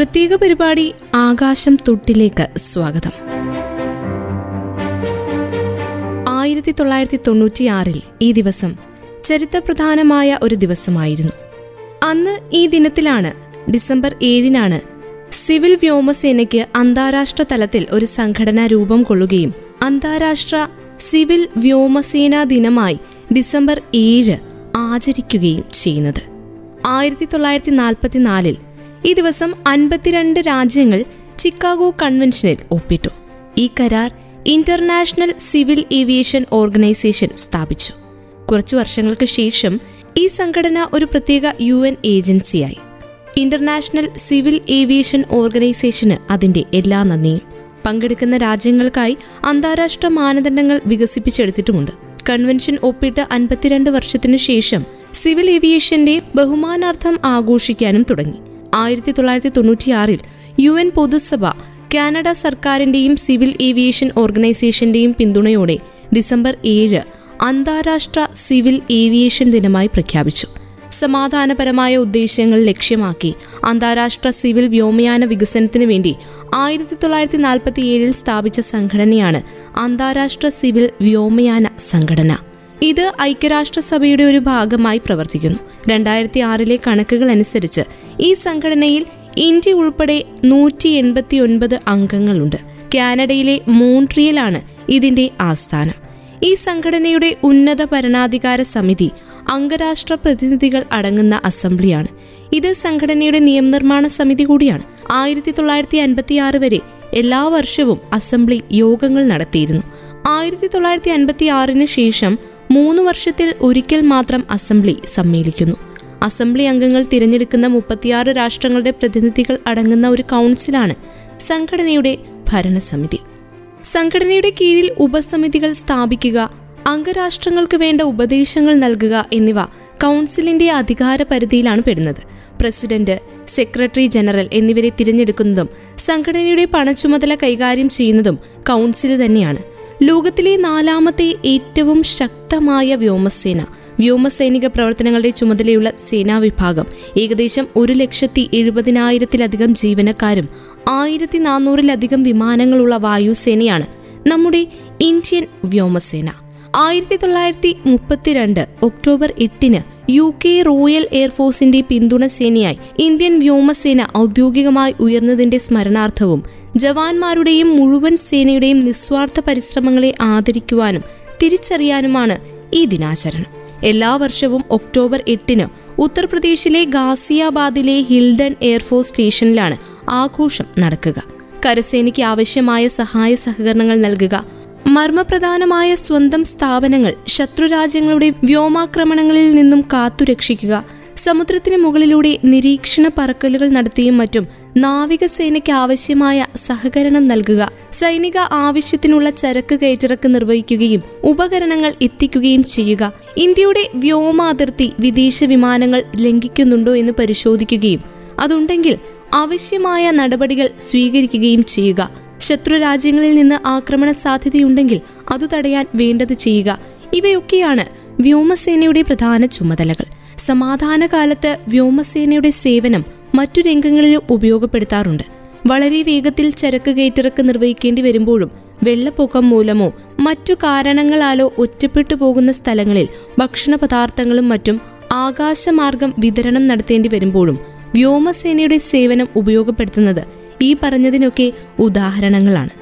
പ്രത്യേക പരിപാടി ആകാശം തൊട്ടിലേക്ക് സ്വാഗതം. ആയിരത്തി തൊള്ളായിരത്തി തൊണ്ണൂറ്റിയാറിൽ ഈ ദിവസം ചരിത്രപ്രധാനമായ ഒരു ദിവസമായിരുന്നു. അന്ന് ഈ ദിനത്തിലാണ് ഡിസംബർ ഏഴിനാണ് സിവിൽ വ്യോമസേനയ്ക്ക് അന്താരാഷ്ട്ര തലത്തിൽ ഒരു സംഘടന രൂപം കൊള്ളുകയും അന്താരാഷ്ട്ര സിവിൽ വ്യോമസേനാ ദിനമായി ഡിസംബർ ഏഴ് ആചരിക്കുകയും ചെയ്യുന്നത്. ആയിരത്തി തൊള്ളായിരത്തി നാൽപ്പത്തിനാലിൽ ഈ ദിവസം അൻപത്തിരണ്ട് രാജ്യങ്ങൾ ചിക്കാഗോ കൺവെൻഷനിൽ ഒപ്പിട്ടു. ഈ കരാർ ഇന്റർനാഷണൽ സിവിൽ ഏവിയേഷൻ ഓർഗനൈസേഷൻ സ്ഥാപിച്ചു. കുറച്ചു വർഷങ്ങൾക്ക് ശേഷം ഈ സംഘടന ഒരു പ്രത്യേക യു എൻ ഏജൻസിയായി. ഇന്റർനാഷണൽ സിവിൽ ഏവിയേഷൻ ഓർഗനൈസേഷന് അതിന്റെ എല്ലാ നന്ദിയും. പങ്കെടുക്കുന്ന രാജ്യങ്ങൾക്കായി അന്താരാഷ്ട്ര മാനദണ്ഡങ്ങൾ വികസിപ്പിച്ചെടുത്തിട്ടുമുണ്ട്. കൺവെൻഷൻ ഒപ്പിട്ട് അൻപത്തിരണ്ട് വർഷത്തിനു ശേഷം സിവിൽ ഏവിയേഷന്റെ ബഹുമാനാർത്ഥം ആഘോഷിക്കാനും തുടങ്ങി. ആയിരത്തി തൊള്ളായിരത്തി തൊണ്ണൂറ്റിയാറിൽ യു എൻ പൊതുസഭ കാനഡ സർക്കാരിന്റെയും സിവിൽ ഏവിയേഷൻ ഓർഗനൈസേഷന്റെയും പിന്തുണയോടെ ഡിസംബർ ഏഴ് അന്താരാഷ്ട്ര സിവിൽ ഏവിയേഷൻ ദിനമായി പ്രഖ്യാപിച്ചു. സമാധാനപരമായ ഉദ്ദേശ്യങ്ങൾ ലക്ഷ്യമാക്കി അന്താരാഷ്ട്ര സിവിൽ വ്യോമയാന വികസനത്തിനു വേണ്ടി ആയിരത്തി തൊള്ളായിരത്തി നാൽപ്പത്തി ഏഴിൽ സ്ഥാപിച്ച സംഘടനയാണ് അന്താരാഷ്ട്ര സിവിൽ വ്യോമയാന സംഘടന. ഇത് ഐക്യരാഷ്ട്രസഭയുടെ ഒരു ഭാഗമായി പ്രവർത്തിക്കുന്നു. രണ്ടായിരത്തി ആറിലെ കണക്കുകൾ അനുസരിച്ച് ഈ സംഘടനയിൽ ഇന്ത്യ ഉൾപ്പെടെ നൂറ്റി എൺപത്തി ഒൻപത് അംഗങ്ങളുണ്ട്. കാനഡയിലെ മോൺട്രിയലാണ് ഇതിന്റെ ആസ്ഥാനം. ഈ സംഘടനയുടെ ഉന്നത ഭരണാധികാര സമിതി അംഗരാഷ്ട്ര പ്രതിനിധികൾ അടങ്ങുന്ന അസംബ്ലിയാണ്. ഇത് സംഘടനയുടെ നിയമനിർമ്മാണ സമിതി കൂടിയാണ്. ആയിരത്തി തൊള്ളായിരത്തി അൻപത്തി ആറ് വരെ എല്ലാ വർഷവും അസംബ്ലി യോഗങ്ങൾ നടത്തിയിരുന്നു. ആയിരത്തി തൊള്ളായിരത്തി അൻപത്തി ആറിന് ശേഷം മൂന്ന് വർഷത്തിൽ ഒരിക്കൽ മാത്രം അസംബ്ലി സമ്മേളിക്കുന്നു. അസംബ്ലി അംഗങ്ങൾ തിരഞ്ഞെടുക്കുന്ന മുപ്പത്തിയാറ് രാഷ്ട്രങ്ങളുടെ പ്രതിനിധികൾ അടങ്ങുന്ന ഒരു കൗൺസിലാണ് സംഘടനയുടെ ഭരണസമിതി. സംഘടനയുടെ കീഴിൽ ഉപസമിതികൾ സ്ഥാപിക്കുക അംഗരാഷ്ട്രങ്ങൾക്ക് വേണ്ട ഉപദേശങ്ങൾ നൽകുക എന്നിവ കൗൺസിലിന്റെ അധികാര പരിധിയിലാണ് പെടുന്നത്. പ്രസിഡന്റ് സെക്രട്ടറി ജനറൽ എന്നിവരെ തിരഞ്ഞെടുക്കുന്നതും സംഘടനയുടെ പണച്ചുമതല കൈകാര്യം ചെയ്യുന്നതും കൗൺസിൽ തന്നെയാണ്. ലോകത്തിലെ നാലാമത്തെ ഏറ്റവും ശക്തമായ വ്യോമസേന വ്യോമസൈനിക പ്രവർത്തനങ്ങളുടെ ചുമതലയുള്ള സേനാ വിഭാഗം ഏകദേശം ഒരു ലക്ഷത്തി എഴുപതിനായിരത്തിലധികം ജീവനക്കാരും ആയിരത്തി നാനൂറിലധികം വിമാനങ്ങളുള്ള വായുസേനയാണ് നമ്മുടെ ഇന്ത്യൻ വ്യോമസേന. ആയിരത്തി തൊള്ളായിരത്തി മുപ്പത്തിരണ്ട് ഒക്ടോബർ എട്ടിന് യു കെ റോയൽ എയർഫോഴ്സിന്റെ പിന്തുണ സേനയായി ഇന്ത്യൻ വ്യോമസേന ഔദ്യോഗികമായി ഉയർന്നതിന്റെ സ്മരണാർത്ഥവും ജവാന്മാരുടെയും മുഴുവൻ സേനയുടെയും നിസ്വാർത്ഥ പരിശ്രമങ്ങളെ ആദരിക്കുവാനും തിരിച്ചറിയാനുമാണ് ഈ ദിനാചരണം. എല്ലാ വർഷവും ഒക്ടോബർ എട്ടിന് ഉത്തർപ്രദേശിലെ ഗാസിയാബാദിലെ ഹിൽഡൺ എയർഫോഴ്സ് സ്റ്റേഷനിലാണ് ആഘോഷം നടക്കുക. കരസേനയ്ക്ക് ആവശ്യമായ സഹായ സഹകരണങ്ങൾ നൽകുക. മർമ്മപ്രധാനമായ സ്വന്തം സ്ഥാപനങ്ങൾ ശത്രുരാജ്യങ്ങളുടെ വ്യോമാക്രമണങ്ങളിൽ നിന്നും കാത്തുരക്ഷിക്കുക. സമുദ്രത്തിന് മുകളിലൂടെ നിരീക്ഷണ പറക്കലുകൾ നടത്തിയും മറ്റും നാവികസേനയ്ക്ക് ആവശ്യമായ സഹകരണം നൽകുക സൈനിക ആവശ്യത്തിനുള്ള ചരക്ക് കയറ്റിറക്ക് നിർവഹിക്കുകയും ഉപകരണങ്ങൾ എത്തിക്കുകയും ചെയ്യുക. ഇന്ത്യയുടെ വ്യോമാതിർത്തി വിദേശ വിമാനങ്ങൾ ലംഘിക്കുന്നുണ്ടോ എന്ന് പരിശോധിക്കുകയും അതുണ്ടെങ്കിൽ ആവശ്യമായ നടപടികൾ സ്വീകരിക്കുകയും ചെയ്യുക. ശത്രു രാജ്യങ്ങളിൽ നിന്ന് ആക്രമണ സാധ്യതയുണ്ടെങ്കിൽ അത് തടയാൻ വേണ്ടത് ചെയ്യുക. ഇവയൊക്കെയാണ് വ്യോമസേനയുടെ പ്രധാന ചുമതലകൾ. സമാധാനകാലത്ത് വ്യോമസേനയുടെ സേവനം മറ്റു രംഗങ്ങളിലും ഉപയോഗപ്പെടുത്താറുണ്ട്. വളരെ വേഗത്തിൽ ചരക്ക് കയറ്റിറക്ക് നിർവഹിക്കേണ്ടി വരുമ്പോഴും വെള്ളപ്പൊക്കം മൂലമോ മറ്റു കാരണങ്ങളാലോ ഒറ്റപ്പെട്ടു പോകുന്ന സ്ഥലങ്ങളിൽ ഭക്ഷണ പദാർത്ഥങ്ങളും മറ്റും ആകാശമാർഗം വിതരണം നടത്തേണ്ടി വരുമ്പോഴും വ്യോമസേനയുടെ സേവനം ഉപയോഗപ്പെടുത്തുന്നത് ഈ പറഞ്ഞതിനൊക്കെ ഉദാഹരണങ്ങളാണ്.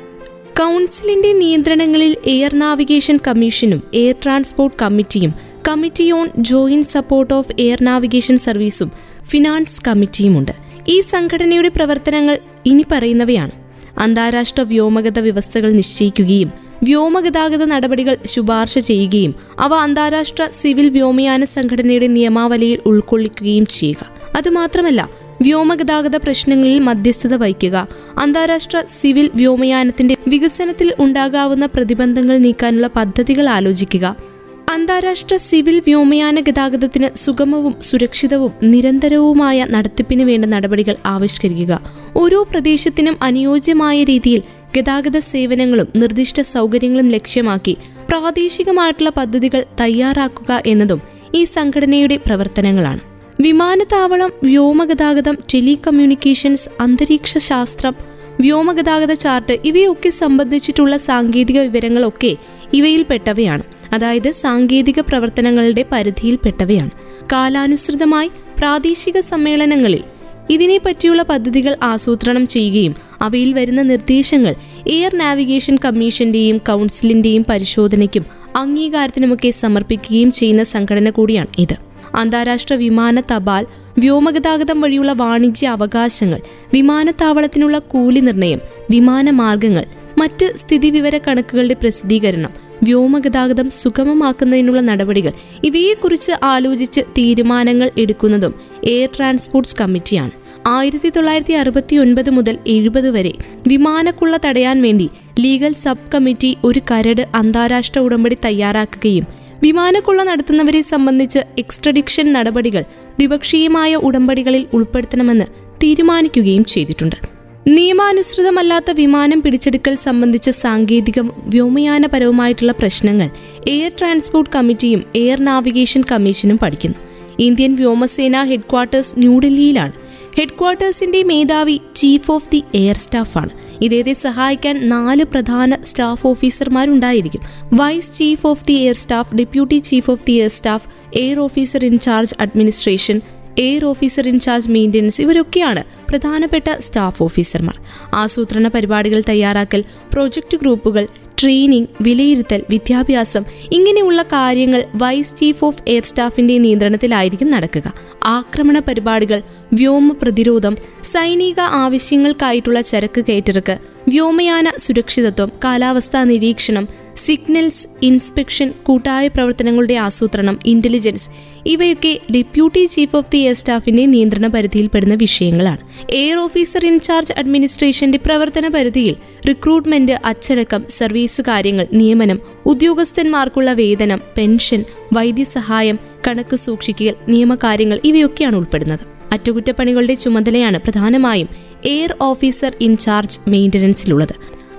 കൗൺസിലിന്റെ നിയന്ത്രണങ്ങളിൽ എയർ നാവിഗേഷൻ കമ്മീഷനും എയർ ട്രാൻസ്പോർട്ട് കമ്മിറ്റിയും committee on joint support of air navigation സർവീസും ഫിനാൻസ് കമ്മിറ്റിയുമുണ്ട്. ഈ സംഘടനയുടെ പ്രവർത്തനങ്ങൾ ഇനി പറയുന്നവയാണ്. അന്താരാഷ്ട്ര വ്യോമഗത വ്യവസ്ഥകൾ നിശ്ചയിക്കുകയും വ്യോമഗതാഗത നടപടികൾ ശുപാർശ ചെയ്യുകയും അവ അന്താരാഷ്ട്ര സിവിൽ വ്യോമയാന സംഘടനയുടെ നിയമാവലിയിൽ ഉൾക്കൊള്ളിക്കുകയും ചെയ്യുക. അതുമാത്രമല്ല വ്യോമഗതാഗത പ്രശ്നങ്ങളിൽ മധ്യസ്ഥത വഹിക്കുക അന്താരാഷ്ട്ര സിവിൽ വ്യോമയാനത്തിന്റെ വികസനത്തിൽ ഉണ്ടാകാവുന്ന പ്രതിബന്ധങ്ങൾ നീക്കാനുള്ള പദ്ധതികൾ ആലോചിക്കുക അന്താരാഷ്ട്ര സിവിൽ വ്യോമയാന ഗതാഗതത്തിന് സുഗമവും സുരക്ഷിതവും നിരന്തരവുമായ നടത്തിപ്പിന് വേണ്ട നടപടികൾ ആവിഷ്കരിക്കുക. ഓരോ പ്രദേശത്തിനും അനുയോജ്യമായ രീതിയിൽ ഗതാഗത സേവനങ്ങളും നിർദ്ദിഷ്ട സൗകര്യങ്ങളും ലക്ഷ്യമാക്കി പ്രാദേശികമായിട്ടുള്ള പദ്ധതികൾ തയ്യാറാക്കുക എന്നതും ഈ സംഘടനയുടെ പ്രവർത്തനങ്ങളാണ്. വിമാനത്താവളം വ്യോമഗതാഗതം ടെലികമ്മ്യൂണിക്കേഷൻസ് അന്തരീക്ഷ ശാസ്ത്രം വ്യോമഗതാഗത ചാർട്ട് ഇവയൊക്കെ സംബന്ധിച്ചിട്ടുള്ള സാങ്കേതിക വിവരങ്ങളൊക്കെ ഇവയിൽപ്പെട്ടവയാണ്. അതായത് സാങ്കേതിക പ്രവർത്തനങ്ങളുടെ പരിധിയിൽപ്പെട്ടവയാണ്. കാലാനുസൃതമായി പ്രാദേശിക സമ്മേളനങ്ങളിൽ ഇതിനെപ്പറ്റിയുള്ള പദ്ധതികൾ ആസൂത്രണം ചെയ്യുകയും അവയിൽ വരുന്ന നിർദ്ദേശങ്ങൾ എയർ നാവിഗേഷൻ കമ്മീഷന്റെയും കൗൺസിലിന്റെയും പരിശോധനയ്ക്കും അംഗീകാരത്തിനുമൊക്കെ സമർപ്പിക്കുകയും ചെയ്യുന്ന സംഘടന കൂടിയാണ് ഇത്. അന്താരാഷ്ട്ര വിമാന തപാൽ വ്യോമഗതാഗതം വഴിയുള്ള വാണിജ്യ അവകാശങ്ങൾ വിമാനത്താവളത്തിനുള്ള കൂലി നിർണയം വിമാനമാർഗങ്ങൾ മറ്റ് സ്ഥിതിവിവര കണക്കുകളുടെ പ്രസിദ്ധീകരണം വ്യോമഗതാഗതം സുഗമമാക്കുന്നതിനുള്ള നടപടികൾ ഇവയെക്കുറിച്ച് ആലോചിച്ച് തീരുമാനങ്ങൾ എടുക്കുന്നതും എയർ ട്രാൻസ്പോർട്ട്സ് കമ്മിറ്റിയാണ്. ആയിരത്തി തൊള്ളായിരത്തി അറുപത്തി ഒൻപത് മുതൽ എഴുപത് വരെ വിമാനക്കുള്ള തടയാൻ വേണ്ടി ലീഗൽ സബ് കമ്മിറ്റി ഒരു കരട് അന്താരാഷ്ട്ര ഉടമ്പടി തയ്യാറാക്കുകയും വിമാനക്കുള്ള നടത്തുന്നവരെ സംബന്ധിച്ച് എക്സ്ട്രഡിക്ഷൻ നടപടികൾ ദ്വിപക്ഷീയമായ ഉടമ്പടികളിൽ ഉൾപ്പെടുത്തണമെന്ന് തീരുമാനിക്കുകയും ചെയ്തിട്ടുണ്ട്. നിയമാനുസൃതമല്ലാത്ത വിമാനം പിടിച്ചെടുക്കൽ സംബന്ധിച്ച സാങ്കേതിക വ്യോമയാനപരവുമായിട്ടുള്ള പ്രശ്നങ്ങൾ എയർ ട്രാൻസ്പോർട്ട് കമ്മിറ്റിയും എയർ നാവിഗേഷൻ കമ്മീഷനും പഠിക്കുന്നു. ഇന്ത്യൻ വ്യോമസേന ഹെഡ്ക്വാർട്ടേഴ്സ് ന്യൂഡൽഹിയിലാണ്. ഹെഡ്ക്വാർട്ടേഴ്സിന്റെ മേധാവി ചീഫ് ഓഫ് ദി എയർ സ്റ്റാഫാണ്. ഇദ്ദേഹത്തെ സഹായിക്കാൻ നാല് പ്രധാന staff ഓഫീസർമാരുണ്ടായിരിക്കും. Vice chief of the air staff deputy chief of the air staff air officer in charge administration air officer in charge maintenance ഇവരൊക്കെയാണ് പ്രധാനപ്പെട്ട സ്റ്റാഫ് ഓഫീസർമാർ. ആസൂത്രണ പരിപാടികൾ തയ്യാറാക്കൽ പ്രൊജക്ട് ഗ്രൂപ്പുകൾ ട്രെയിനിങ് വിലയിരുത്തൽ വിദ്യാഭ്യാസം ഇങ്ങനെയുള്ള കാര്യങ്ങൾ വൈസ് ചീഫ് ഓഫ് എയർ സ്റ്റാഫിന്റെ നിയന്ത്രണത്തിലായിരിക്കും നടക്കുക. ആക്രമണ പരിപാടികൾ വ്യോമ പ്രതിരോധം സൈനിക ആവശ്യങ്ങൾക്കായിട്ടുള്ള ചരക്ക് കയറ്റിറക്ക് വ്യോമയാന സുരക്ഷിതത്വം കാലാവസ്ഥാ നിരീക്ഷണം സിഗ്നൽസ് ഇൻസ്പെക്ഷൻ കൂട്ടായ പ്രവർത്തനങ്ങളുടെ ആസൂത്രണം ഇന്റലിജൻസ് ഇവയൊക്കെ deputy chief of the air സ്റ്റാഫിന്റെ നിയന്ത്രണ പരിധിയിൽപ്പെടുന്ന വിഷയങ്ങളാണ്. എയർ ഓഫീസർ ഇൻചാർജ് അഡ്മിനിസ്ട്രേഷന്റെ പ്രവർത്തന പരിധിയിൽ റിക്രൂട്ട്മെന്റ് അച്ചടക്കം സർവീസ് കാര്യങ്ങൾ നിയമനം ഉദ്യോഗസ്ഥന്മാർക്കുള്ള വേതനം പെൻഷൻ വൈദ്യസഹായം കണക്ക് സൂക്ഷിക്കൽ നിയമകാര്യങ്ങൾ ഇവയൊക്കെയാണ് ഉൾപ്പെടുന്നത്. അറ്റകുറ്റപ്പണികളുടെ ചുമതലയാണ് പ്രധാനമായും എയർ ഓഫീസർ ഇൻചാർജ് മെയിന്റനൻസിലുള്ളത്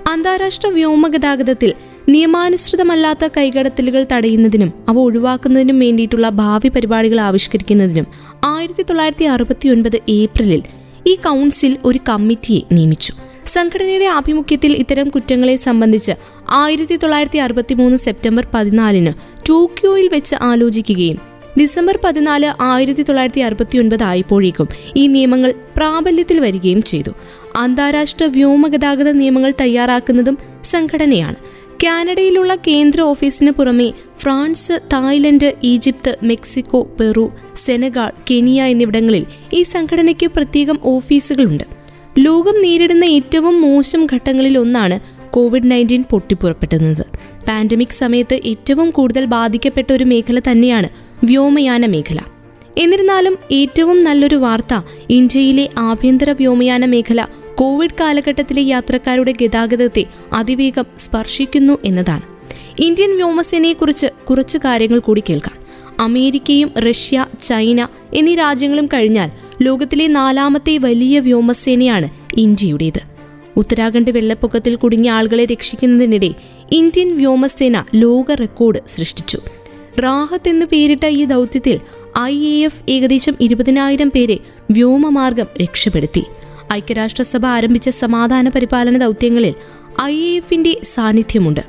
അന്താരാഷ്ട്ര വ്യോമഗതാഗതത്തിൽ നിയമാനുസൃതമല്ലാത്ത കൈകടത്തലുകൾ തടയുന്നതിനും അവ ഒഴിവാക്കുന്നതിനും വേണ്ടിയിട്ടുള്ള ഭാവി പരിപാടികൾ ആവിഷ്കരിക്കുന്നതിനും ആയിരത്തി തൊള്ളായിരത്തി അറുപത്തി ഒൻപത് ഏപ്രിലിൽ ഈ കൗൺസിൽ ഒരു കമ്മിറ്റിയെ നിയമിച്ചു. സംഘടനയുടെ ആഭിമുഖ്യത്തിൽ ഇത്തരം കുറ്റങ്ങളെ സംബന്ധിച്ച് ആയിരത്തി തൊള്ളായിരത്തി അറുപത്തി മൂന്ന് സെപ്റ്റംബർ പതിനാലിന് ടോക്കിയോയിൽ വെച്ച് ആലോചിക്കുകയും ഡിസംബർ പതിനാല് ആയിരത്തി തൊള്ളായിരത്തി അറുപത്തി ഒൻപത് ആയപ്പോഴേക്കും ഈ നിയമങ്ങൾ പ്രാബല്യത്തിൽ വരികയും ചെയ്തു. അന്താരാഷ്ട്ര വ്യോമഗതാഗത നിയമങ്ങൾ തയ്യാറാക്കുന്നതും സംഘടനയാണ്. കാനഡയിലുള്ള കേന്ദ്ര ഓഫീസിന് പുറമെ France Thailand Egypt Mexico Peru Senegal Kenya എന്നിവിടങ്ങളിൽ ഈ സംഘടനയ്ക്ക് പ്രത്യേകം ഓഫീസുകളുണ്ട്. ലോകം നേരിടുന്ന ഏറ്റവും മോശം ഘട്ടങ്ങളിൽ ഒന്നാണ് കോവിഡ് നയന്റീൻ പൊട്ടിപ്പുറപ്പെടുന്നത് പാൻഡമിക് സമയത്ത് ഏറ്റവും കൂടുതൽ ബാധിക്കപ്പെട്ട ഒരു മേഖല തന്നെയാണ് വ്യോമയാന മേഖല. എന്നിരുന്നാലും ഏറ്റവും നല്ലൊരു വാർത്ത ഇന്ത്യയിലെ ആഭ്യന്തര വ്യോമയാന മേഖല കോവിഡ് കാലഘട്ടത്തിലെ യാത്രക്കാരുടെ ഗതാഗതത്തെ അതിവേഗം സ്പർശിക്കുന്നു എന്നതാണ്. ഇന്ത്യൻ വ്യോമസേനയെക്കുറിച്ച് കുറച്ച് കാര്യങ്ങൾ കൂടി കേൾക്കാം. അമേരിക്കയും റഷ്യ ചൈന എന്നീ രാജ്യങ്ങളും കഴിഞ്ഞാൽ ലോകത്തിലെ നാലാമത്തെ വലിയ വ്യോമസേനയാണ് ഇന്ത്യയുടേത്. ഉത്തരാഖണ്ഡ് വെള്ളപ്പൊക്കത്തിൽ കുടുങ്ങിയ ആളുകളെ രക്ഷിക്കുന്നതിനിടെ ഇന്ത്യൻ വ്യോമസേന ലോക റെക്കോർഡ് സൃഷ്ടിച്ചു. റാഹത്ത് എന്ന് പേരിട്ട ഈ ദൗത്യത്തിൽ ഐ എ എഫ് ഏകദേശം ഇരുപതിനായിരം പേരെ വ്യോമമാർഗം രക്ഷപ്പെടുത്തി. ഐക്യരാഷ്ട്രസഭ ആരംഭിച്ച സമാധാന പരിപാലന ദൗത്യങ്ങളിൽ ഐ എ എഫിന്റെ സാന്നിധ്യമുണ്ട്.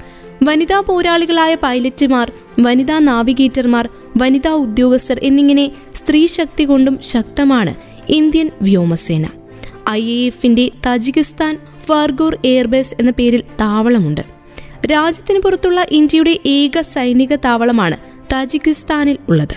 വനിതാ പോരാളികളായ പൈലറ്റുമാർ വനിതാ നാവിഗേറ്റർമാർ വനിതാ ഉദ്യോഗസ്ഥർ എന്നിങ്ങനെ സ്ത്രീ ശക്തി കൊണ്ടും ശക്തമാണ് ഇന്ത്യൻ വ്യോമസേന. ഐ എ എഫിന്റെ താജിക്കിസ്ഥാൻ ഫർഗോർ എയർബേസ് എന്ന പേരിൽ താവളമുണ്ട്. രാജ്യത്തിന് പുറത്തുള്ള ഇന്ത്യയുടെ ഏക സൈനിക താവളമാണ് താജിക്കിസ്ഥാനിൽ ഉള്ളത്.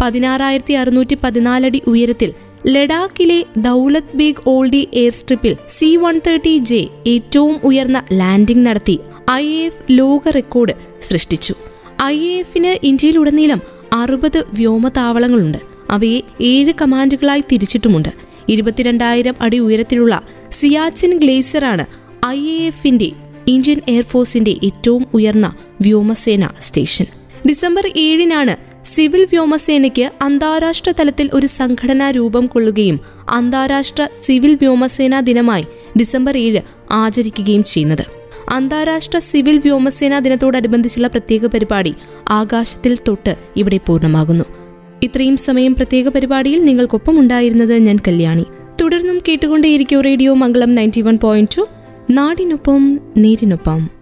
പതിനാറായിരത്തി അറുന്നൂറ്റി പതിനാലടി ഉയരത്തിൽ ലഡാക്കിലെ ദൗലത് ബേഗ് ഓൾഡി എയർ സ്ട്രിപ്പിൽ സി വൺ തേർട്ടി ജെ ഏറ്റവും ഉയർന്ന ലാൻഡിംഗ് നടത്തി ഐ എഫ് ലോക റെക്കോർഡ് സൃഷ്ടിച്ചു. ഐ എഫിന് ഇന്ത്യയിലുടനീളം അറുപത് വ്യോമതാവളങ്ങളുണ്ട്. അവയെ ഏഴ് കമാൻഡുകളായി തിരിച്ചിട്ടുമുണ്ട്. ഇരുപത്തിരണ്ടായിരം അടി ഉയരത്തിലുള്ള സിയാച്ചിൻ ഗ്ലേസറാണ് ഐ എ എഫിന്റെ ഇന്ത്യൻ എയർഫോഴ്സിന്റെ ഏറ്റവും ഉയർന്ന വ്യോമസേന സ്റ്റേഷൻ. ഡിസംബർ ഏഴിനാണ് സിവിൽ വ്യോമസേനയ്ക്ക് അന്താരാഷ്ട്ര തലത്തിൽ ഒരു സംഘടനാ രൂപം കൊള്ളുകയും അന്താരാഷ്ട്ര സിവിൽ വ്യോമസേനാ ദിനമായി ഡിസംബർ ഏഴ് ആചരിക്കുകയും ചെയ്യുന്നത്. അന്താരാഷ്ട്ര സിവിൽ വ്യോമസേനാ ദിനത്തോടനുബന്ധിച്ചുള്ള പ്രത്യേക പരിപാടി ആകാശത്തിൽ തൊട്ട് ഇവിടെ പൂർണമാകുന്നു. ഇത്രയും സമയം പ്രത്യേക പരിപാടിയിൽ നിങ്ങൾക്കൊപ്പം ഉണ്ടായിരുന്നത് ഞാൻ കല്യാണി. തുടർന്നും കേട്ടുകൊണ്ടേയിരിക്കും radio Mangalam ninety one point two. നാടിനൊപ്പം നീരിനൊപ്പം.